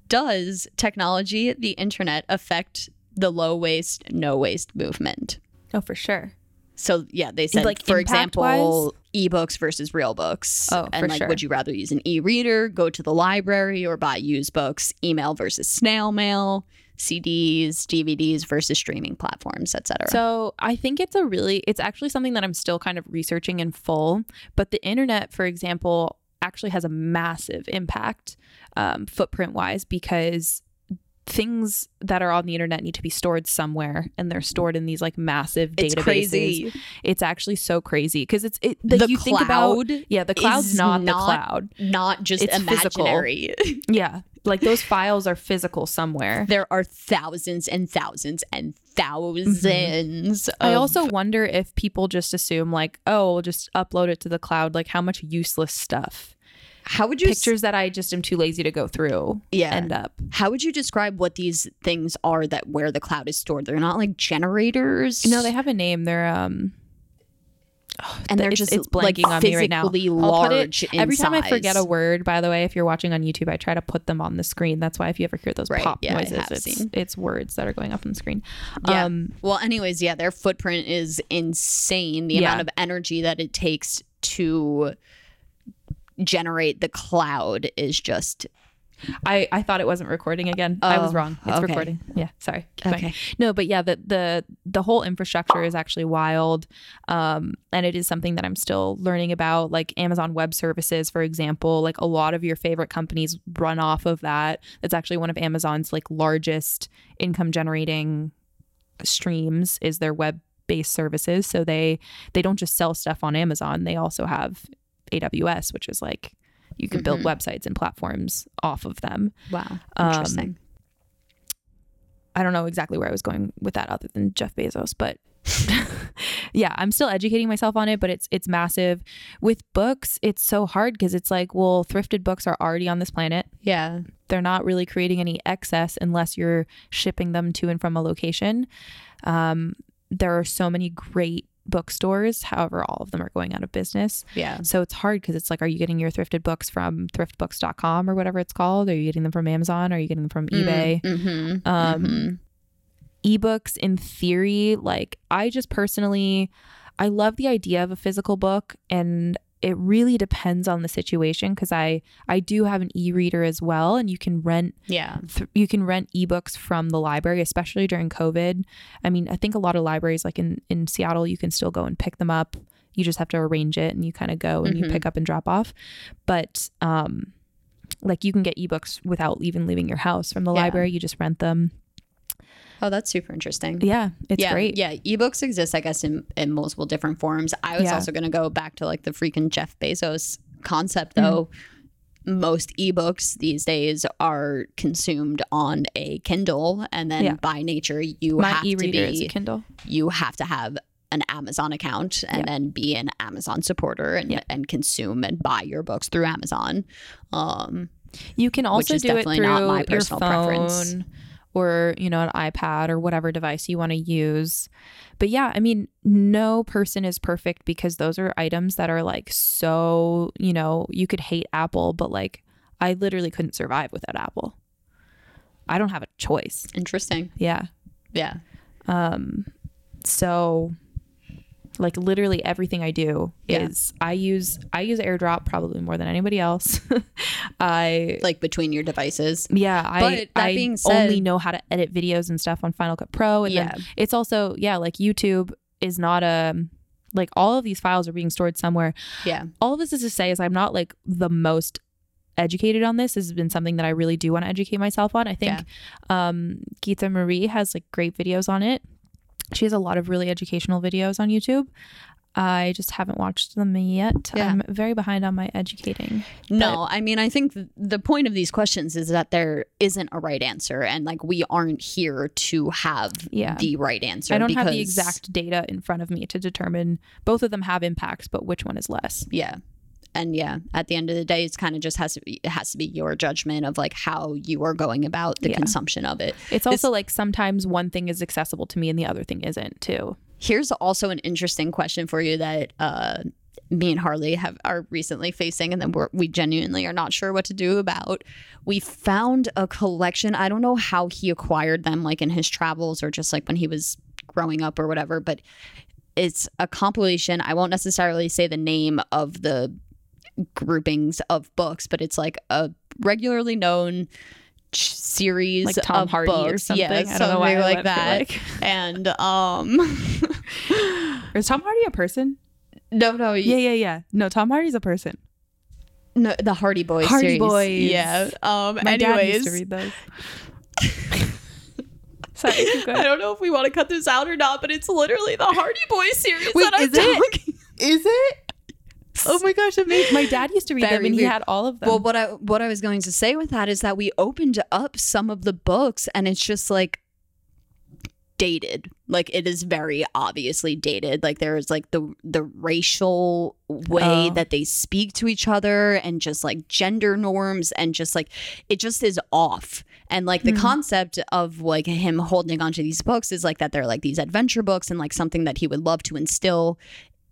Does technology, the internet, affect the low waste, no waste movement? Oh, for sure. So yeah, they said Like, for example, ebooks versus real books. Oh, and like sure. would you rather use an e-reader, go to the library, or buy used books, email versus snail mail, CDs, DVDs versus streaming platforms, etc. So I think it's a really, it's actually something that I'm still kind of researching in full. But the internet, for example, actually has a massive impact um, footprint wise because things that are on the internet need to be stored somewhere and they're stored in these like massive it's databases. crazy. It's actually so crazy because it's it, The you think about cloud yeah the cloud's is not, the cloud Not just It's physical. imaginary. yeah like those files are physical somewhere. there are thousands and thousands and mm-hmm. 1000s I of- also wonder if people just assume like, oh, we'll just upload it to the cloud. Like how much useless stuff, how would you s- pictures that I just am too lazy to go through, Yeah. end up. How would you describe what these things are that where the cloud is stored? They're not like generators. No, they have a name. They're um, and they're it's- just it's like blanking on me right now. physically it- large every time I forget a word. By the way, if you're watching on YouTube, I try to put them on the screen. That's why if you ever hear those Right, pop yeah, noises, it's it's words that are going up on the screen. Yeah. Um, Well, anyways, yeah, their footprint is insane. The Yeah. amount of energy that it takes to generate the cloud is just I, I thought it wasn't recording again. I was Oh, wrong. It's okay. recording. Yeah, sorry. Keep going. okay. No, but yeah, the the the whole infrastructure is actually wild, um, and it is something that I'm still learning about. Like Amazon Web Services, for example, like a lot of your favorite companies run off of that. It's actually one of Amazon's like largest income generating streams is their web based services. So they they don't just sell stuff on Amazon; they also have AWS, which is like you can build websites and platforms off of them. Wow, Um, interesting. I don't know exactly where I was going with that other than Jeff Bezos, but yeah, I'm still educating myself on it, but it's it's massive. With books, it's so hard because it's like, well, thrifted books are already on this planet. yeah, They're not really creating any excess unless you're shipping them to and from a location. Um, there are so many great bookstores, however, all of them are going out of business. yeah. So it's hard because it's like, are you getting your thrifted books from thriftbooks.com or whatever it's called? Are you getting them from Amazon? Are you getting them from eBay? Mm-hmm. um ebooks in theory like i just personally i love the idea of a physical book and it really depends on the situation because i i do have an e-reader as well and you can rent Yeah, th- you can rent ebooks from the library especially during covid i mean i think a lot of libraries like in in seattle you can still go and pick them up You just have to arrange it and you kind of go and you Mhm. pick up and drop off. But um like you can get ebooks without even leaving your house from the Yeah. library. You just rent them. Oh, that's super interesting. Yeah, it's yeah, great. Yeah, ebooks exist, I guess, in, in multiple different forms. I was Yeah. also going to go back to like the freaking Jeff Bezos concept, Mm-hmm. though. Most ebooks these days are consumed on a Kindle, and then Yeah. by nature, you My have to e-reader is a be Kindle. you have to have an Amazon account and Yeah. then be an Amazon supporter and, Yeah. and consume and buy your books through Amazon. Um, You can also do it through not my your phone preference. Or you know an iPad or whatever device you want to use. But yeah, I mean, no person is perfect because those are items that are like so, you know, you could hate Apple, but like I literally couldn't survive without Apple. I don't have a choice. interesting. Yeah. Yeah. Um so like literally everything I do Yeah. is I use I use AirDrop probably more than anybody else. I Like between your devices. yeah, I I being said- only know how to edit videos and stuff on Final Cut Pro and Yeah. then it's also yeah, like YouTube is not a like all of these files are being stored somewhere. Yeah. All of this is to say is I'm not like the most educated on this. This has been something that I really do want to educate myself on. I think um Gittemary has like great videos on it. She has a lot of really educational videos on YouTube. I just haven't watched them yet. Yeah. I'm very behind on my educating. No, I mean, I think th- the point of these questions is that there isn't a right answer, and like we aren't here to have Yeah. the right answer. I don't have the exact data in front of me to determine both of them have impacts, but which one is less. Yeah, and yeah, at the end of the day, it's kind of just has to be, it has to be your judgment of like how you are going about the Yeah. consumption of it. It's also like sometimes one thing is accessible to me and the other thing isn't too. Here's also an interesting question for you that uh, me and Harley have are recently facing, and then we're, we genuinely are not sure what to do about. We found a collection. I don't know how he acquired them, like in his travels or just like when he was growing up or whatever, but it's a compilation. I won't necessarily say the name of the groupings of books, but it's like a regularly known ch- series Like Tom of Hardy or something. Yeah, I don't know why something I like that. like- and um Is Tom Hardy a person? no no Yeah, yeah, yeah. No, Tom Hardy's a person. No, the Hardy Boys. Hardy series. Boys. Yeah. Um. My dad anyways, used to read those. Sorry. I don't know if we want to cut this out or not, but it's literally the Hardy Boys series Wait, that I'm is talking. Is it? Oh my gosh, amazing. My dad used to read them Very and he had all of them. Well, what I what I was going to say with that is that we opened up some of the books, and it's just like dated. Like it is very obviously dated. Like there is like the the racial way Oh. that they speak to each other, and just like gender norms, and just like it just is off. And like the Hmm. concept of like him holding onto these books is like that they're like these adventure books, and like something that he would love to instill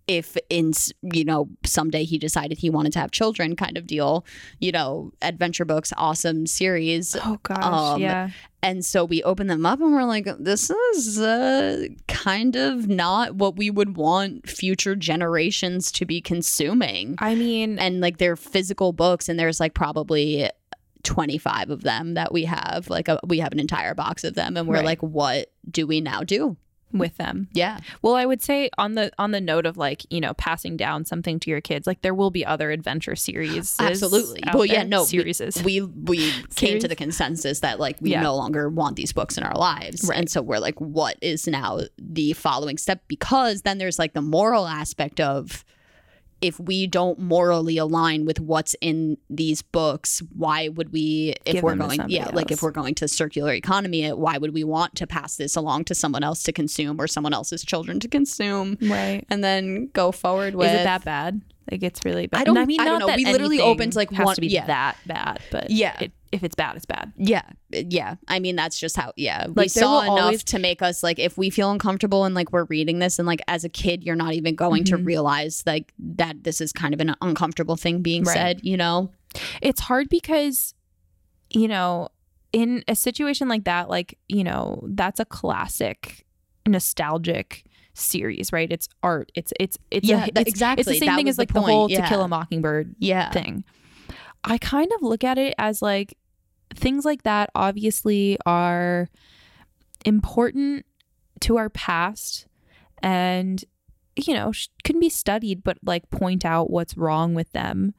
if in you know someday he decided he wanted to have children kind of deal you know adventure books awesome series oh gosh, um, yeah. and so we open them up and we're like this is uh, kind of not what we would want future generations to be consuming I mean, and like they're physical books and there's like probably 25 of them that we have like a, we have an entire box of them and we're Right. like what do we now do with them. yeah Well, I would say on the on the note of like you know passing down something to your kids, like there will be other adventure series. Absolutely. Well, yeah, there. no, series. we we came to the consensus that like we Yeah. no longer want these books in our lives Right. and so we're like what is now the following step because then there's like the moral aspect of if we don't morally align with what's in these books why would we if Give we're going yeah like if we're going to circular economy it why would we want to pass this along to someone else to consume or someone else's children to consume right. and then go forward with Is it that bad? Like it's really bad. I don't- I mean, I don't not know. that We literally opened, like, has one- to be yeah. that bad, but Yeah. it, if it's bad, it's bad. Yeah, yeah. I mean, that's just how. Yeah, we Like, there saw enough always- to make us like, if we feel uncomfortable and like we're reading this, and like as a kid, you're not even going to Mhm. realize like that this is kind of an uncomfortable thing being Right. said. You know? It's hard because, you know, in a situation like that, like you know, that's a classic, nostalgic series, right? It's art. It's it's it's Yeah, a, it's, exactly. It's the same That thing as the like the, point, whole To. Kill a Mockingbird Yeah. thing. I kind of look at it as like things like that obviously are important to our past and you know, can be studied, but like point out what's wrong with them.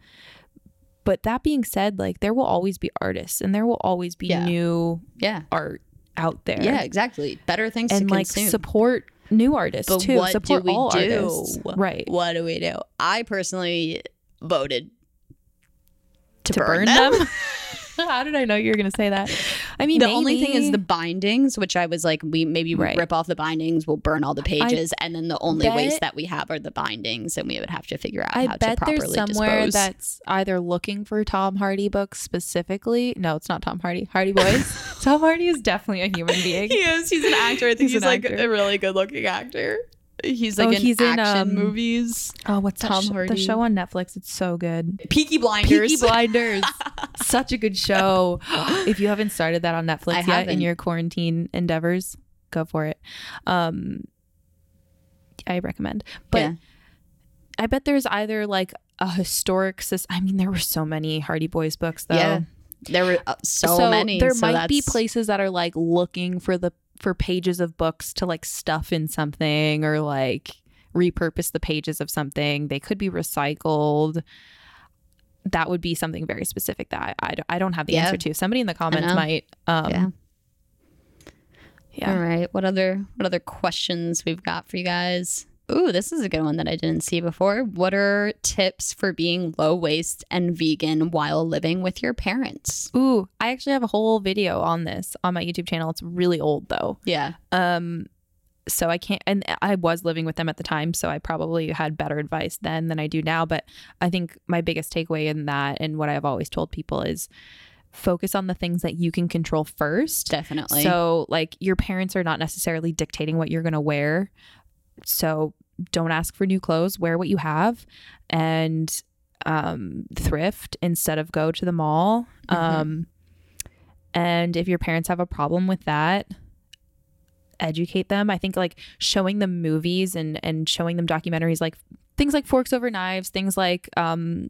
But that being said, like there will always be artists and there will always be Yeah. new Yeah. art out there. Yeah, exactly. Better things And to like consume. support new artists But too. what do support we all do? artists. Right. What do we do? I personally voted to, to burn, burn, them. them. How did I know you were going to say that? I mean, the only thing is the bindings, which I was like, we maybe Right. rip off the bindings, we'll burn all the pages, and then the only bet- waste that we have are the bindings, and we would have to figure out I how to bet properly there's somewhere dispose. that's either looking for Tom Hardy books specifically. No, it's not Tom Hardy. Hardy Boys. Tom Hardy is definitely a human being. he is. He's an actor. I think He's he's, like actor. a really good looking actor. He's like Oh, in he's in, action um, movies. Oh, what's that Tom sh- Hardy. The show on Netflix. It's so good. Peaky Blinders. Peaky Blinders. Such a good show. if you haven't started that on Netflix I yet haven't. in your quarantine endeavors, go for it. Um, I recommend. But Yeah. I bet there's either like a historic. I mean, there were so many Hardy Boys books though. Yeah. There were uh, so, many. There so might be places that are like looking for the for pages of books to like stuff in something or like repurpose the pages of something. They could be recycled. That would be something very specific that I, I, don't- I don't have the Yeah. answer to. Somebody in the comments might. Um, Yeah. yeah. All right. What other what other questions we've got for you guys? Ooh, this is a good one that I didn't see before. What are tips for being low waste and vegan while living with your parents? Ooh, I actually have a whole video on this on my YouTube channel. It's really old though. Yeah. Um, so I can't, and I was living with them at the time, so I probably had better advice then than I do now. But I think my biggest takeaway in that, and what I've always told people, is focus on the things that you can control first. Definitely. So, like, your parents are not necessarily dictating what you're going to wear. So, don't ask for new clothes. Wear what you have and um, thrift instead of go to the mall. Mhm. Um, and if your parents have a problem with that, educate them. I think like showing them movies and and showing them documentaries like things like Forks Over Knives, things like um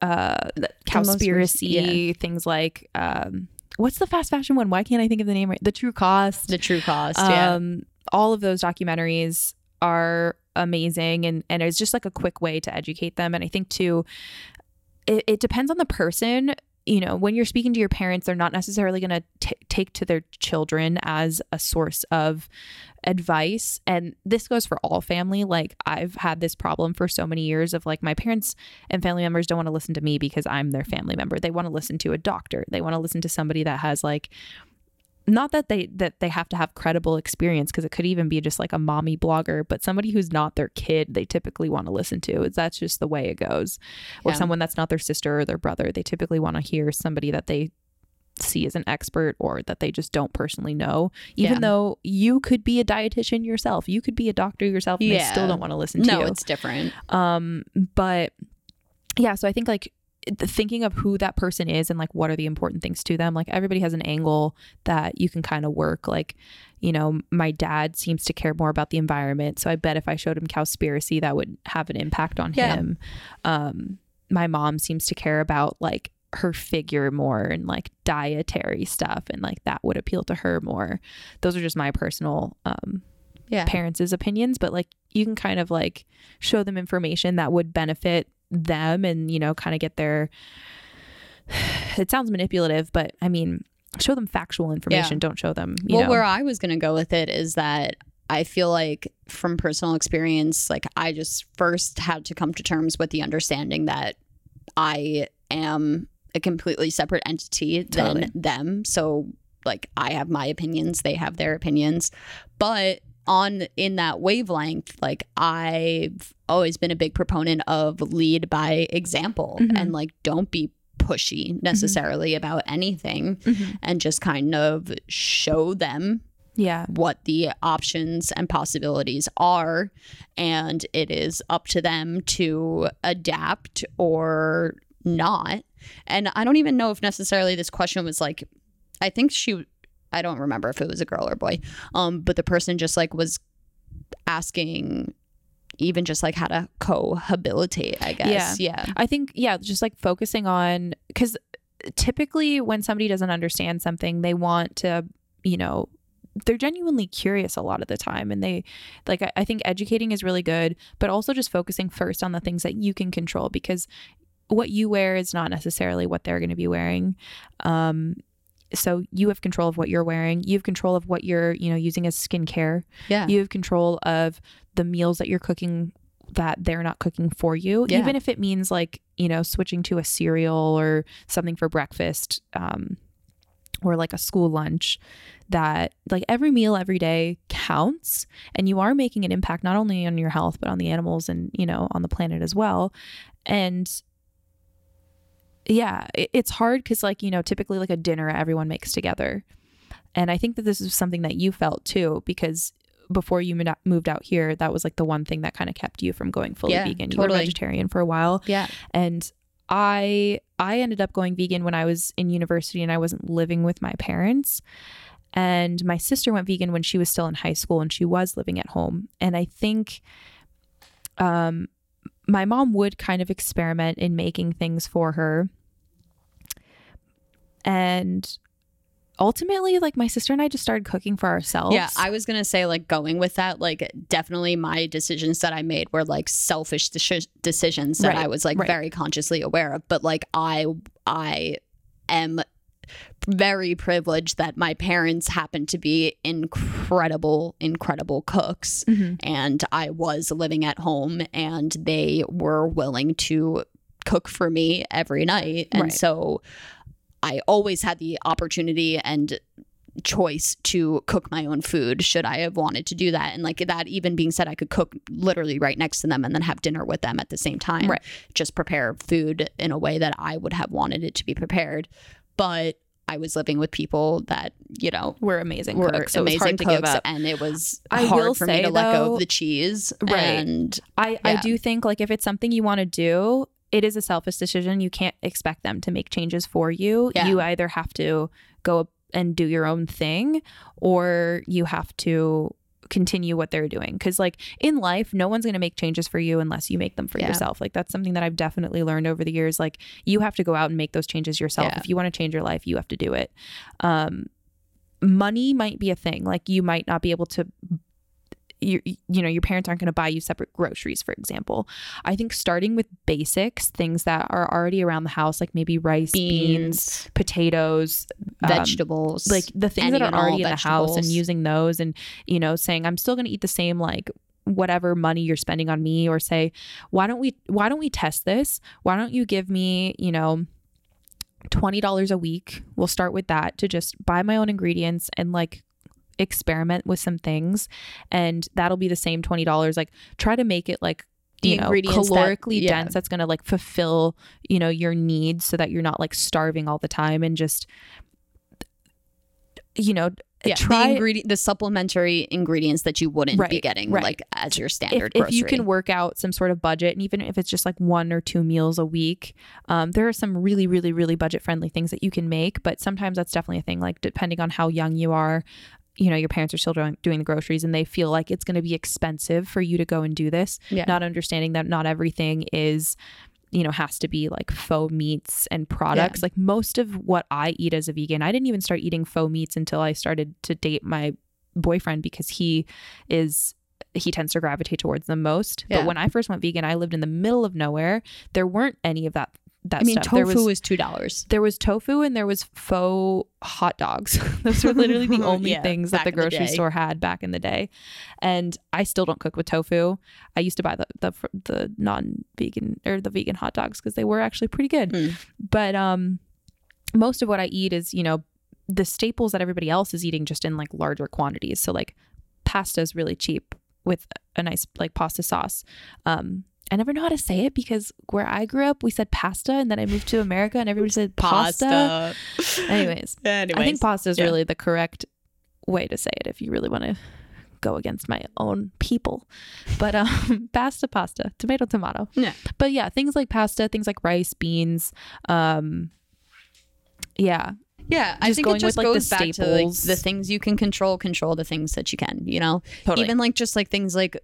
uh most Cowspiracy, recent- things like um what's the fast fashion one? Why can't I think of the name right? The True Cost. the true cost. yeah. Um all of those documentaries are amazing and and it's just like a quick way to educate them. And I think too it, it depends on the person. You know when you're speaking to your parents they're not necessarily going to take to their children as a source of advice. And this goes for all family. Like i've had this problem for so many years of like my parents and family members don't want to listen to me because i'm their family member. They want to listen to a doctor. They want to listen to somebody that has like not that they that they have to have credible experience because it could even be just like a mommy blogger but somebody who's not their kid they typically want to listen to It's that's just the way it goes or Yeah. someone that's not their sister or their brother they typically want to hear somebody that they see as an expert or that they just don't personally know even Yeah. though you could be a dietitian yourself you could be a doctor yourself and they still don't want to listen to you. no, it's different. um but yeah so i think like thinking of who that person is and like what are the important things to them like everybody has an angle that you can kind of work like you know my dad seems to care more about the environment so i bet if i showed him cowspiracy that would have an impact on Yeah. him um my mom seems to care about like her figure more and like dietary stuff and like that would appeal to her more those are just my personal um Yeah. parents' opinions, but like you can kind of like show them information that would benefit them and, you know, kind of get their it sounds manipulative, but I mean, show them factual information, don't show them, you well, know. where I was going to go with it is that I feel like from personal experience, like I just first had to come to terms with the understanding that I am a completely separate entity Totally. than them. So, like, I have my opinions, they have their opinions. But on in that wavelength, like, I've always been a big proponent of lead by example Mhm. and like, don't be pushy necessarily about anything Mhm. and just kind of show them yeah. what the options and possibilities are and it is up to them to adapt or not and i don't even know if necessarily this question was like i think she i don't remember if it was a girl or boy. Um but the person just like was asking even just like how to cohabilitate i guess. Yeah, I think, yeah, just like focusing on because typically when somebody doesn't understand something, they want to, you know, they're genuinely curious a lot of the time and they like I, I think educating is really good but also just focusing first on the things that you can control because what you wear is not necessarily what they're going to be wearing. Um so you have control of what you're wearing you have control of what you're you know using as skincare Yeah. you have control of the meals that you're cooking that they're not cooking for you Yeah. even if it means like you know switching to a cereal or something for breakfast um or like a school lunch that like every meal every day counts and you are making an impact not only on your health but on the animals and you know on the planet as well and yeah it, it's hard because like you know typically like a dinner everyone makes together. And i think that this is something that you felt too because before you moved out- here that was like the one thing that kind of kept you from going fully Yeah, vegan. You were vegetarian for a while. Yeah. and i i ended up going vegan when i was in university and i wasn't living with my parents. And my sister went vegan when she was still in high school and she was living at home. And i think um my mom would kind of experiment in making things for her and ultimately like my sister and i just started cooking for ourselves Yeah, I was gonna say like going with that. Like definitely, my decisions that I made were like selfish deci- decisions that Right, I was like right. very consciously aware of. But like I, I am very privileged that my parents happened to be incredible, incredible cooks, Mhm. and I was living at home, and they were willing to cook for me every night, and Right. so I always had the opportunity and choice to cook my own food should I have wanted to do that. And like that even being said, I could cook literally right next to them and then have dinner with them at the same time. Right. Just prepare food in a way that I would have wanted it to be prepared. But I was living with people that, you know, we're amazing were cooks so amazing to give up and it was I hard will for me to let go of the cheese. Right. And I, I do think like if it's something you want to do, it is a selfish decision. You can't expect them to make changes for you. Yeah. You either have to go and do your own thing or you have to continue what they're doing. Because like in life no one's going to make changes for you unless you make them for Yeah. yourself. Like that's something that i've definitely learned over the years. Like you have to go out and make those changes yourself. Yeah. if you want to change your life you have to do it. Um money might be a thing. Like you might not be able to you, you know your parents aren't going to buy you separate groceries for example. I think starting with basics things that are already around the house like maybe rice beans, beans, potatoes um, vegetables. like the things that are already in the house and using those and you know saying i'm still going to eat the same like whatever money you're spending on me or say why don't we why don't we test this? Why don't you give me you know $20 a week? We'll start with that to just buy my own ingredients and like experiment with some things and that'll be the same $20 like try to make it like The you know ingredients that- calorically yeah. dense that's going to like fulfill you know your needs so that you're not like starving all the time and just you know yeah, try the ingredient, the supplementary ingredients that you wouldn't be getting right. like as your standard if grocery. you can work out some sort of budget and even if it's just like one or two meals a week um, there are some really really really budget friendly things that you can make but sometimes that's definitely a thing like depending on how young you are you know your parents are still doing, doing the groceries and they feel like it's going to be expensive for you to go and do this Yeah. not understanding that not everything is you know has to be like faux meats and products like most of what i eat as a vegan i didn't even start eating faux meats until i started to date my boyfriend because he is he tends to gravitate towards them most Yeah. but when i first went vegan i lived in the middle of nowhere there weren't any of that that I mean, stuff tofu was is two dollars. there was tofu and there was faux hot dogs. Those were literally the only Yeah, things that the in the grocery store had back in the day. And I still don't cook with tofu. I used to buy the the, the non-vegan or the vegan hot dogs because they were actually pretty good. Mm. But um most of what I eat is, you know, the staples that everybody else is eating just in like larger quantities. So like pasta is really cheap with a nice like pasta sauce. Um I never know how to say it because where I grew up, we said pasta, and then I moved to America, and everybody said pasta. Anyways, Anyways. I think pasta is yeah. really the correct way to say it if you really want to go against my own people. But um, pasta, pasta, tomato, tomato. Yeah. But yeah, things like pasta, things like rice, beans. Um, yeah, Yeah, I Just think going it just with, like, goes back to like the things you can control, control the things that you can. You know, totally. even like just like things like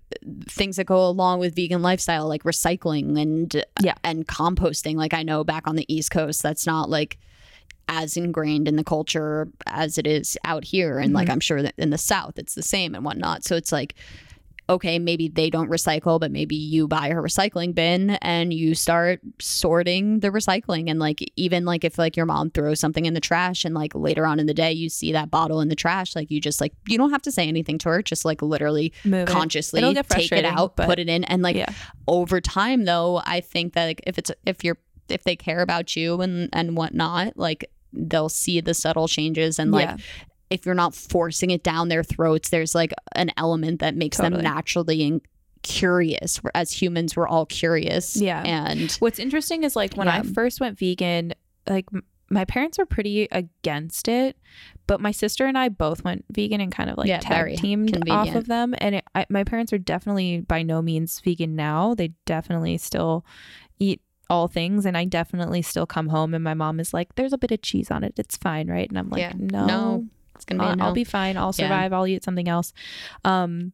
things that go along with vegan lifestyle, like recycling and Yeah. and composting. Like I know back on the East Coast, that's not like as ingrained in the culture as it is out here. And like, mm-hmm. I'm sure that in the South, it's the same and whatnot. So it's like, okay, maybe they don't recycle, but maybe you buy her recycling bin and you start sorting the recycling. And like, even like if like your mom throws something in the trash and like later on in the day you see that bottle in the trash, like you just like, you don't have to say anything to her, just like literally Move consciously It'll take it out, but- put it in. And like, Yeah. over time though, I think that like, if it's, if you're, if they care about you and, and whatnot, like, they'll see the subtle changes and like Yeah. If you're not forcing it down their throats, there's like an element that makes Totally. them naturally in- curious. As humans, we're all curious. Yeah. And What's interesting is like when I first went vegan, like m- my parents were pretty against it, but my sister and I both went vegan and kind of like Yeah, tag teamed off of them. And it, I, my parents are definitely by no means vegan now. They definitely still eat all things, and I definitely still come home and my mom is like, "There's a bit of cheese on it. It's fine, right?" And I'm like, Yeah. "No, No, it's gonna be I'll, a no. I'll be fine. I'll Yeah. survive. I'll eat something else." Um,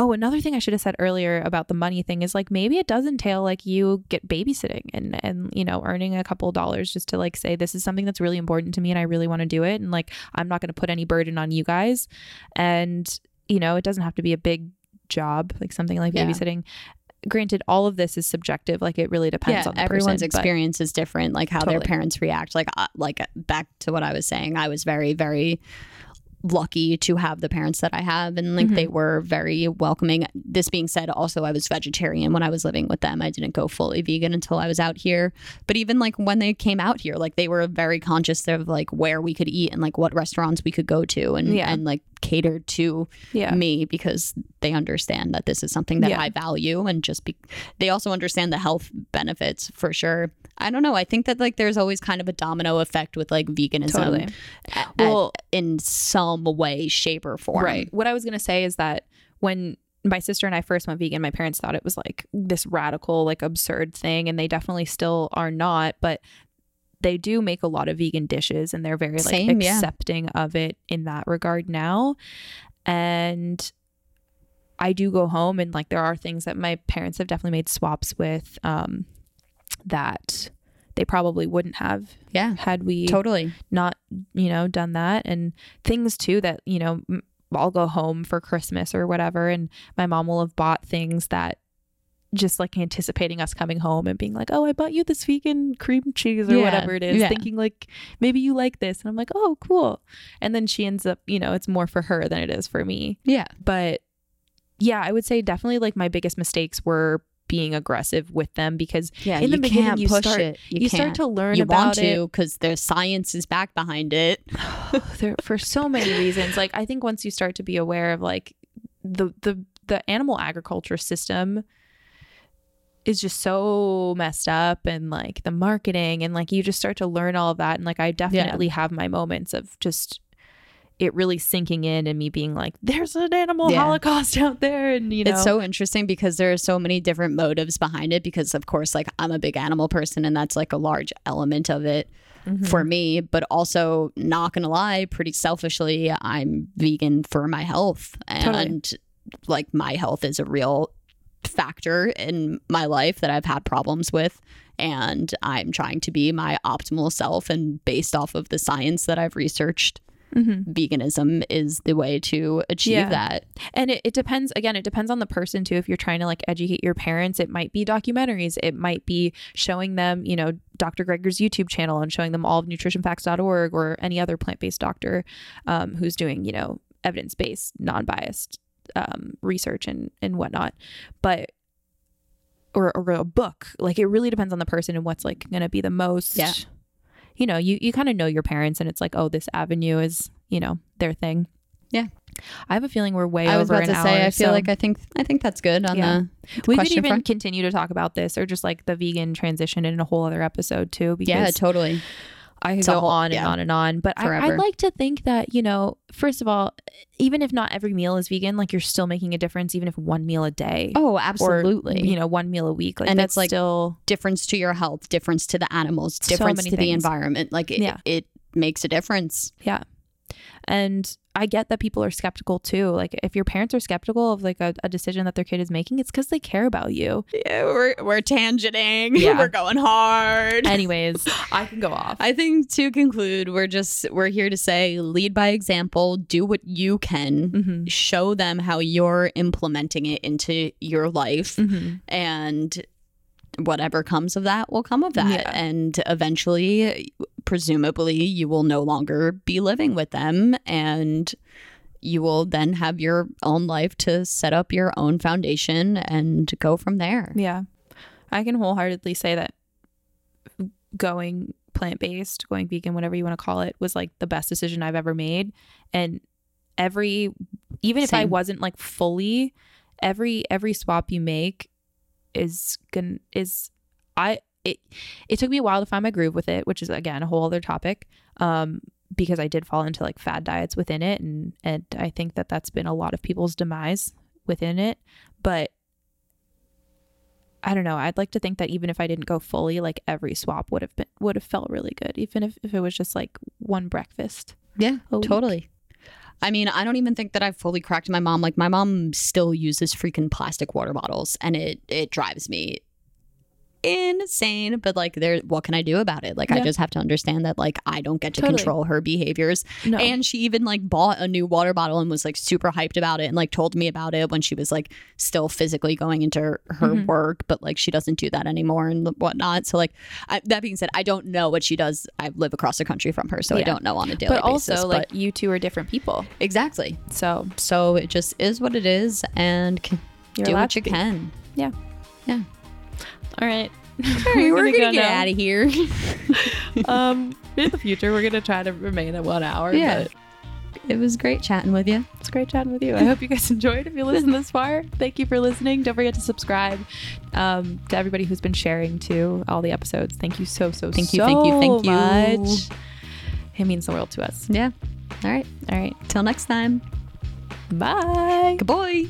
Oh, another thing I should have said earlier about the money thing is like maybe it does entail like you get babysitting and and you know earning a couple dollars just to like say this is something that's really important to me and I really want to do it and like I'm not going to put any burden on you guys and you know it doesn't have to be a big job like something like Yeah. babysitting. Granted, all of this is subjective. Like it really depends yeah, on the everyone's person, experience is different. Like how their parents react. Like uh, like back to what I was saying, I was very very lucky to have the parents that I have and like Mhm. they were very welcoming. This being said, also I was vegetarian when I was living with them. I didn't go fully vegan until I was out here. But even like when they came out here, like they were very conscious of like where we could eat and like what restaurants we could go to and Yeah. and like catered to yeah, me because they understand that this is something that Yeah. I value and just be they also understand the health benefits for sure. I don't know. I think that like there's always kind of a domino effect with like veganism Totally. at- Well- in some way, shape, or form. Right. What I was going to say is that when my sister and I first went vegan, my parents thought it was like this radical, like absurd thing. And they definitely still are not, but they do make a lot of vegan dishes and they're very like Same, yeah. accepting of it in that regard now. And I do go home and like there are things that my parents have definitely made swaps with um, that they probably wouldn't have Yeah. had we Totally. not you know done that and things too that you know I'll go home for Christmas or whatever and my mom will have bought things that just like anticipating us coming home and being like oh I bought you this vegan cream cheese or Yeah, whatever it is yeah. thinking like maybe you like this and I'm like oh cool and then she ends up you know it's more for her than it is for me Yeah. but yeah I would say definitely like my biggest mistakes were being aggressive with them because Yeah. In the you beginning, can't you push start- it. You, you, start to learn you about want it to because there's science is back behind it. there for so many reasons like i think once you start to be aware of like the the the animal agriculture system is just so messed up and like the marketing and like you just start to learn all of that and like i definitely have my moments of just it really sinking in and me being like there's an animal Yeah. holocaust out there and you know It's so interesting because there are so many different motives behind it. Because of course, like I'm a big animal person, and that's like a large element of it Mhm. for me. But also, not gonna lie, pretty selfishly, I'm vegan for my health, Totally. and like my health is a real factor in my life that I've had problems with. And I'm trying to be my optimal self, and based off of the science that I've researched, Mhm. veganism is the way to achieve Yeah. that. And it, it depends, again, it depends on the person too. If you're trying to like educate your parents, it might be documentaries. It might be showing them, you know, Dr. Greger's YouTube channel and showing them all of nutritionfacts.org or any other plant based doctor um, who's doing, you know, evidence based, non biased um, research and, and whatnot. But, or, or a book. Like it really depends on the person and what's like going to be the most. Yeah. You know, you, you kind of know your parents and it's like, oh, this avenue is, you know, their thing. Yeah. I have a feeling we're way I was over about to say, hour, I feel so like I think I think that's good on Yeah. the we could even front. continue to talk about this or just like the vegan transition in a whole other episode too. Because yeah, totally. I could go whole- on and yeah. on and on. But I, I'd like to think that, you know, first of all, even if not every meal is vegan, like you're still making a difference, even if one meal a day. Oh, Or, absolutely. you know, one meal a week. Like And that's it's, like, still difference to your health, difference to the animals, difference many to the environment. Like it, Yeah. it makes a difference. yeah. And I get that people are skeptical too. Like if your parents are skeptical of like a, a decision that their kid is making, it's because they care about you. Yeah, we're we're tangenting. Yeah. we're going hard. Anyways, I can go off. I think to conclude, we're just we're here to say lead by example, do what you can, Mm-hmm. show them how you're implementing it into your life Mm-hmm. and whatever comes of that will come of that Yeah. and eventually presumably you will no longer be living with them and you will then have your own life to set up your own foundation and go from there. Yeah. I can wholeheartedly say that going plant based, going vegan, whatever you want to call it, was like the best decision I've ever made. And every even if I wasn't like fully, every every swap you make is gonna is I it it took me a while to find my groove with it, which is again a whole other topic. Um because I did fall into like fad diets within it and and I think that that's been a lot of people's demise within it, but I don't know. I'd like to think that even if I didn't go fully, like every swap would have been would have felt really good, even if, if it was just like one breakfast. Yeah, week. totally. I mean, I don't even think that I've fully cracked my mom. Like my mom still uses freaking plastic water bottles and it it drives me insane, but like there what can I do about it? Like I just have to understand that like I don't get to Totally. control her behaviors. No, And she even like bought a new water bottle and was like super hyped about it and like told me about it when she was like still physically going into her, her Mhm. work, but like she doesn't do that anymore and whatnot. So like I, that being said, I don't know what she does. I live across the country from her, so I don't know on a daily but also basis. like you two are different people, exactly. so So it just is what it is, and do what you be. can. All right, All right, we're gonna go get now. out of here. um, in the future, we're gonna try to remain at one hour. Yeah. but it was great chatting with you. it's great chatting with you. I hope you guys enjoyed. If you listened this far, thank you for listening. Don't forget to subscribe. Um, to everybody who's been sharing to all the episodes, thank you so so so Thank you, so thank you, thank you. much. It means the world to us. Yeah. All right. All right, Till next time. bye. Good boy.